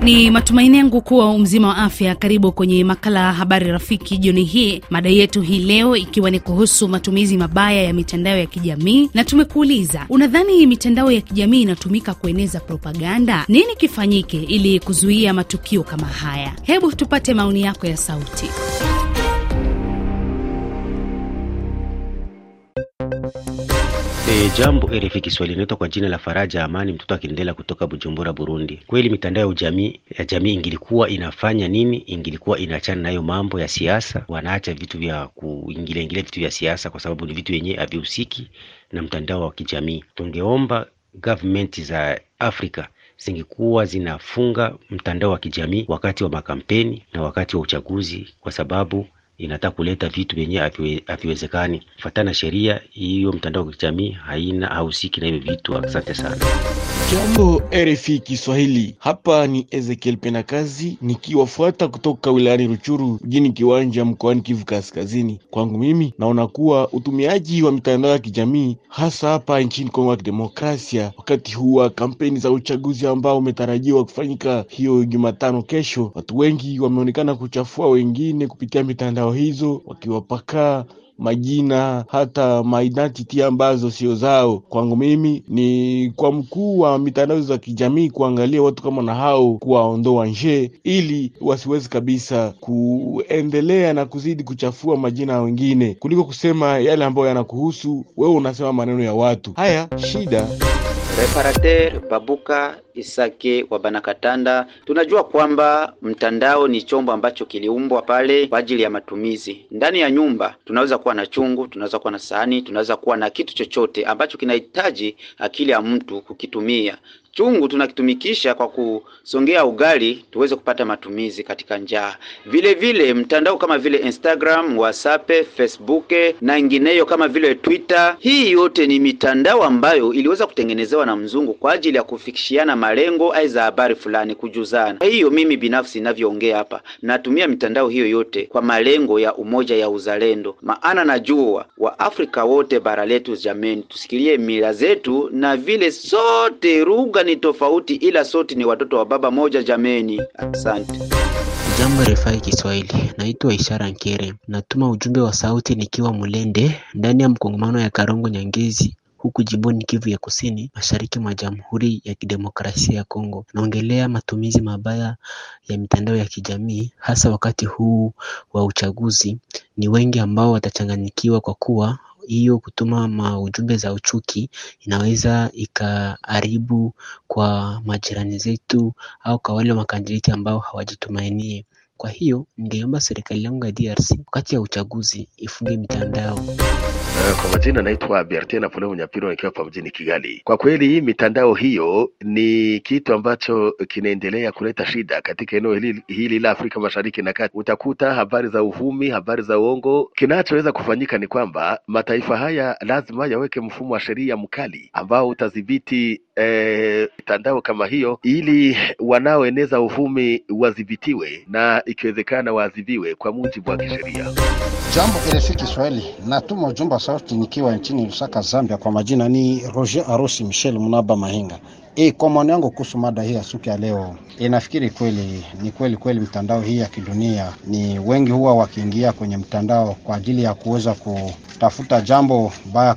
Ni matumaini yangu kuwa mzima wa afya. Karibu kwenye makala ya habari rafiki jioni hii, mada yetu hii leo ikiwa ni kuhusu matumizi mabaya ya mitandao ya kijamii, na tumekuuliza, unadhani mitandao ya kijamii inatumika kueneza propaganda? Nini kifanyike ili kuzuia matukio kama haya? Hebu tupate maoni yako ya sauti. E, jambo RFI Kiswahili, inaitwa kwa jina la Faraja Amani, mtoto akiendelea kutoka Bujumbura, Burundi. Kweli mitandao ya jamii ya jamii ingilikuwa inafanya nini? Ingilikuwa inaachana nayo mambo ya siasa, wanaacha vitu vya kuingilia ingilia vitu vya siasa, kwa sababu ni vitu yenyewe havihusiki na mtandao wa kijamii. Tungeomba government za Afrika zingekuwa zinafunga mtandao wa kijamii wakati wa makampeni na wakati wa uchaguzi, kwa sababu inataka kuleta vitu vyenye haviwezekani. Fatana sheria hiyo, mtandao wa kijamii haina hausiki na hivyo vitu. Asante sana. Jambo RFI Kiswahili, hapa ni Ezekiel Penakazi nikiwafuata kutoka wilayani Ruchuru mjini Kiwanja mkoani Kivu Kaskazini. Kwangu mimi naona kuwa utumiaji wa mitandao ya kijamii hasa hapa nchini Kongo ya Kidemokrasia wakati huu wa kampeni za uchaguzi ambao umetarajiwa kufanyika hiyo Jumatano kesho, watu wengi wameonekana kuchafua wengine kupitia mitandao hizo wakiwapakaa majina hata maidentity ambazo sio zao. Kwangu mimi ni kwa mkuu wa mitandao za kijamii kuangalia watu kama na hao, kuwaondoa nje, ili wasiwezi kabisa kuendelea na kuzidi kuchafua majina wengine, kuliko kusema yale ambayo yanakuhusu wewe. Unasema maneno ya watu haya, shida Reparateur Babuka Isake wa Banakatanda, tunajua kwamba mtandao ni chombo ambacho kiliumbwa pale kwa ajili ya matumizi ndani ya nyumba. Tunaweza kuwa na chungu, tunaweza kuwa na sahani, tunaweza kuwa na kitu chochote ambacho kinahitaji akili ya mtu kukitumia. Chungu tunakitumikisha kwa kusongea ugali tuweze kupata matumizi katika njaa. Vile vile mtandao kama vile Instagram, WhatsApp, Facebook na ingineyo kama vile Twitter, hii yote ni mitandao ambayo iliweza kutengenezewa na mzungu kwa ajili ya kufikishiana malengo ai za habari fulani, kujuzana. Kwa hiyo mimi binafsi ninavyoongea hapa, natumia mitandao hiyo yote kwa malengo ya umoja ya uzalendo, maana najua wa Afrika wote bara letu, jameni, tusikilie mila zetu na vile sote lugha ni tofauti ila sote ni watoto wa baba moja jameni. Asante. Jambo RFI Kiswahili, naitwa Ishara Nkere, natuma ujumbe wa sauti nikiwa Mulende ndani ya mkongomano ya Karongo Nyangezi huku jimboni Kivu ya Kusini, mashariki mwa Jamhuri ya Kidemokrasia ya Kongo. Anaongelea matumizi mabaya ya mitandao ya kijamii, hasa wakati huu wa uchaguzi. Ni wengi ambao watachanganyikiwa kwa kuwa hiyo kutuma maujumbe za uchuki inaweza ikaharibu kwa majirani zetu au kwa wale makandidati ambao hawajitumainie. Kwa hiyo ningeomba serikali yangu ya DRC wakati ya uchaguzi ifunge mitandao. Uh, kwa majina naitwa Bertin Napoleo Munyapiro nikiwa hapa mjini Kigali. Kwa kweli mitandao hiyo ni kitu ambacho kinaendelea kuleta shida katika eneo hili, la Afrika Mashariki na Kati. Utakuta habari za uvumi, habari za uongo. Kinachoweza kufanyika ni kwamba mataifa haya lazima yaweke mfumo wa sheria mkali ambao utadhibiti mitandao eh, kama hiyo ili wanaoeneza uvumi wadhibitiwe na ikiwezekana waadhibiwe kwa mujibu wa kisheria. Jambo RFI Kiswahili, natuma ujumbe sauti nikiwa nchini Lusaka, Zambia. Kwa majina ni Roger Arosi Michel Munaba Mahinga. E, kwa maoni yangu kuhusu mada hii ya siku ya leo e, nafikiri kweli ni kweli kweli mtandao hii ya kidunia ni wengi huwa wakiingia kwenye mtandao kwa ajili ya kuweza kutafuta jambo baya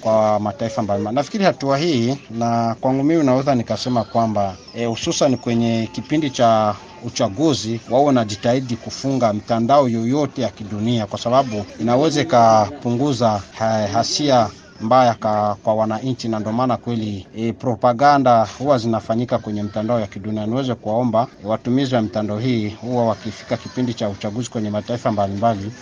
kwa mataifa mbalimbali. Nafikiri hatua hii, na kwangu mimi naweza nikasema kwamba hususan e, kwenye kipindi cha uchaguzi wao wanajitahidi kufunga mitandao yoyote ya kidunia, kwa sababu inaweza ikapunguza hasia mbaya ka, kwa wananchi, na ndio maana kweli e, propaganda huwa zinafanyika kwenye mtandao ya kidunia. Niweze kuwaomba watumizi wa mitandao hii huwa wakifika kipindi cha uchaguzi kwenye mataifa mbalimbali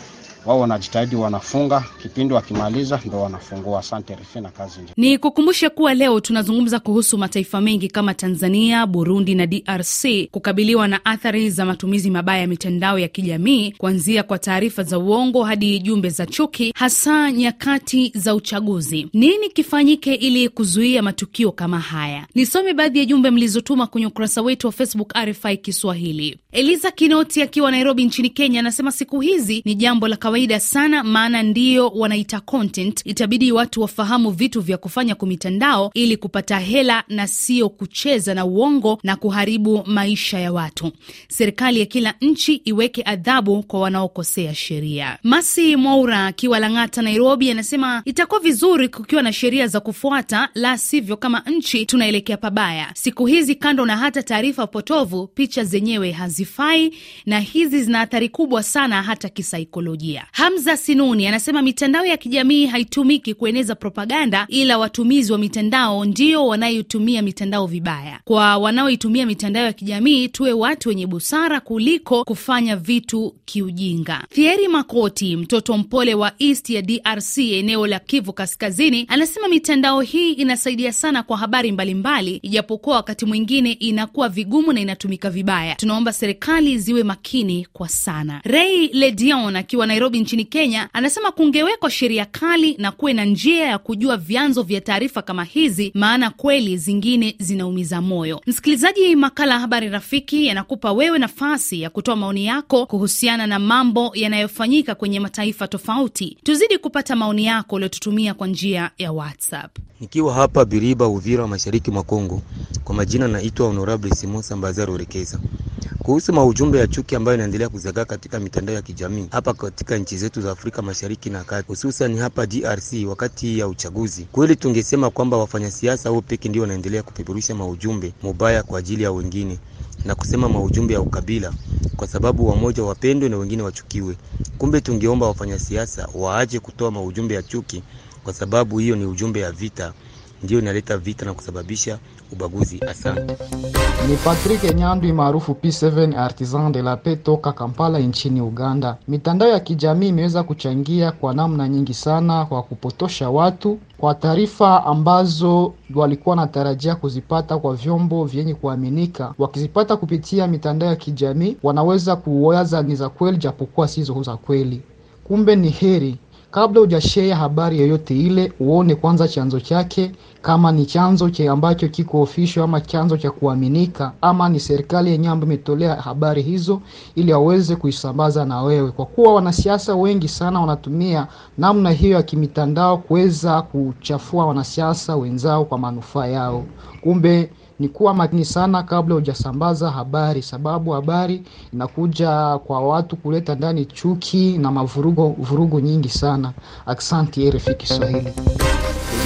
wao wanajitahidi, wanafunga kipindi, wakimaliza ndo wanafungua. Asante refi na kazi njema. Ni kukumbushe kuwa leo tunazungumza kuhusu mataifa mengi kama Tanzania, Burundi na DRC kukabiliwa na athari za matumizi mabaya ya mitandao ya kijamii, kuanzia kwa taarifa za uongo hadi jumbe za chuki, hasa nyakati za uchaguzi. Nini kifanyike ili kuzuia matukio kama haya? Nisome baadhi ya jumbe mlizotuma kwenye ukurasa wetu wa Facebook RFI Kiswahili. Eliza Kinoti akiwa Nairobi nchini Kenya anasema siku hizi ni jambo la kawaida sana, maana ndio wanaita content. Itabidi watu wafahamu vitu vya kufanya kwa mitandao ili kupata hela na sio kucheza na uongo na kuharibu maisha ya watu. Serikali ya kila nchi iweke adhabu kwa wanaokosea sheria. Masi Mwaura akiwa Lang'ata, Nairobi, anasema itakuwa vizuri kukiwa na sheria za kufuata, la sivyo kama nchi tunaelekea pabaya. Siku hizi kando na hata taarifa potovu, picha zenyewe hazifai na hizi zina athari kubwa sana hata kisaikolojia. Hamza Sinuni anasema mitandao ya kijamii haitumiki kueneza propaganda, ila watumizi wa mitandao ndio wanayotumia mitandao vibaya. Kwa wanaoitumia mitandao ya kijamii, tuwe watu wenye busara kuliko kufanya vitu kiujinga. Thieri Makoti, mtoto mpole wa East ya DRC, eneo la Kivu Kaskazini, anasema mitandao hii inasaidia sana kwa habari mbalimbali, ijapokuwa wakati mwingine inakuwa vigumu na inatumika vibaya. Tunaomba serikali ziwe makini kwa sana. Ray Ledion akiwa Nairobi nchini Kenya anasema kungewekwa sheria kali na kuwe na njia ya kujua vyanzo vya taarifa kama hizi, maana kweli zingine zinaumiza moyo. Msikilizaji, makala ya Habari Rafiki yanakupa wewe nafasi ya kutoa maoni yako kuhusiana na mambo yanayofanyika kwenye mataifa tofauti. Tuzidi kupata maoni yako uliotutumia kwa njia ya WhatsApp. Nikiwa hapa Biriba, Uvira, mashariki mwa Kongo. Kwa majina naitwa Honorable Simon Mbazaro Rekeza. Kuhusu maujumbe ya chuki ambayo inaendelea kuzagaa katika mitandao ya kijamii hapa katika nchi zetu za Afrika Mashariki na Kati, hususan hapa DRC wakati ya uchaguzi, kweli tungesema kwamba wafanyasiasa hao peke ndio wanaendelea kupeperusha maujumbe mubaya kwa ajili ya wengine na kusema maujumbe ya ukabila kwa sababu wamoja wapendwe na wengine wachukiwe. Kumbe tungeomba wafanyasiasa waache kutoa maujumbe ya chuki, kwa sababu hiyo ni ujumbe ya vita, ndio inaleta vita na kusababisha ubaguzi. Asante. Ni Patrick Nyandwi maarufu P7 Artisan de la Paix toka Kampala nchini Uganda. Mitandao ya kijamii imeweza kuchangia kwa namna nyingi sana kwa kupotosha watu kwa taarifa ambazo walikuwa wanatarajia kuzipata kwa vyombo vyenye kuaminika. Wakizipata kupitia mitandao ya kijamii, wanaweza kuwaza ni za kweli, japokuwa sizo za kweli. Kumbe ni heri kabla hujashare habari yoyote ile, uone kwanza chanzo chake, kama ni chanzo che ambacho kiko official ama chanzo cha kuaminika, ama ni serikali yenyewe ambayo imetolea habari hizo, ili waweze kuisambaza na wewe, kwa kuwa wanasiasa wengi sana wanatumia namna hiyo ya kimitandao kuweza kuchafua wanasiasa wenzao kwa manufaa yao. Kumbe ni kuwa makini sana kabla hujasambaza habari, sababu habari inakuja kwa watu kuleta ndani chuki na mavurugo vurugu nyingi sana. Aksanti RFI Kiswahili.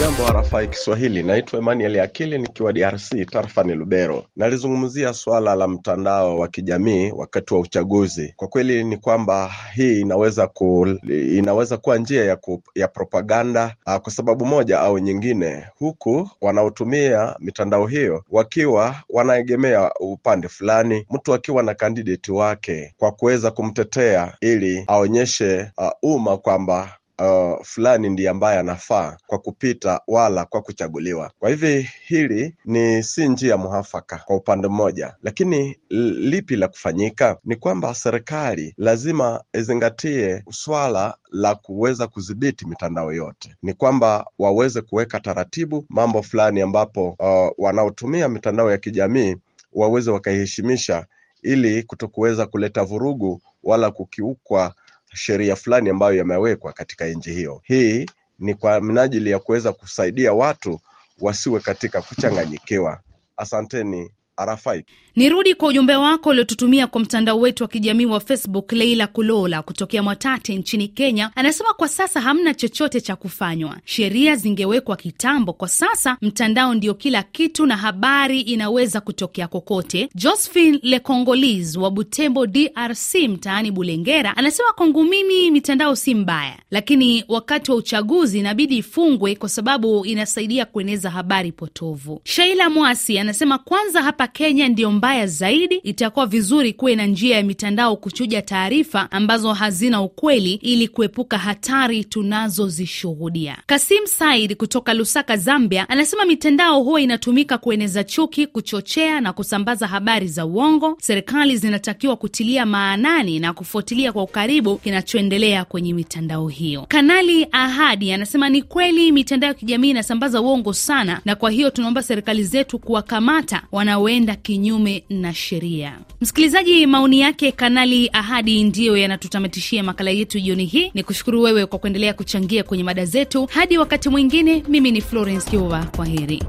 Jambo RFI Kiswahili, naitwa Emmanuel Akili nikiwa DRC tarafani Lubero. Nalizungumzia swala la mtandao wa kijamii wakati wa uchaguzi. Kwa kweli ni kwamba hii inaweza ku, inaweza kuwa njia ya, ku, ya propaganda uh, kwa sababu moja au nyingine, huku wanaotumia mitandao hiyo wakiwa wanaegemea upande fulani, mtu akiwa na kandideti wake kwa kuweza kumtetea ili aonyeshe uh, umma kwamba Uh, fulani ndiye ambaye anafaa kwa kupita wala kwa kuchaguliwa. Kwa hivi hili ni si njia muafaka kwa upande mmoja, lakini lipi la kufanyika? Ni kwamba serikali lazima izingatie swala la kuweza kudhibiti mitandao yote, ni kwamba waweze kuweka taratibu mambo fulani ambapo uh, wanaotumia mitandao ya kijamii waweze wakaiheshimisha, ili kutokuweza kuleta vurugu wala kukiukwa sheria fulani ambayo yamewekwa katika nchi hiyo. Hii ni kwa minajili ya kuweza kusaidia watu wasiwe katika kuchanganyikiwa. Asanteni. Arafai. Nirudi kwa ujumbe wako uliotutumia kwa mtandao wetu wa kijamii wa Facebook. Leila Kulola kutokea Mwatate nchini Kenya anasema kwa sasa hamna chochote cha kufanywa, sheria zingewekwa kitambo. Kwa sasa mtandao ndio kila kitu na habari inaweza kutokea kokote. Josephine Lecongolis wa Butembo, DRC, mtaani Bulengera anasema kwangu mimi mitandao si mbaya, lakini wakati wa uchaguzi inabidi ifungwe kwa sababu inasaidia kueneza habari potovu. Shaila Mwasi anasema kwanza hapa Kenya ndiyo mbaya zaidi. Itakuwa vizuri kuwe na njia ya mitandao kuchuja taarifa ambazo hazina ukweli ili kuepuka hatari tunazozishuhudia. Kasim Said kutoka Lusaka, Zambia, anasema mitandao huwa inatumika kueneza chuki, kuchochea na kusambaza habari za uongo. Serikali zinatakiwa kutilia maanani na kufuatilia kwa ukaribu kinachoendelea kwenye mitandao hiyo. Kanali Ahadi anasema ni kweli mitandao ya kijamii inasambaza uongo sana, na kwa hiyo tunaomba serikali zetu kuwakamata wanawe zinazoenda kinyume na sheria. Msikilizaji, maoni yake Kanali Ahadi ndiyo yanatutamatishia makala yetu jioni hii. Ni kushukuru wewe kwa kuendelea kuchangia kwenye mada zetu. Hadi wakati mwingine, mimi ni Florence Kiova, kwa heri.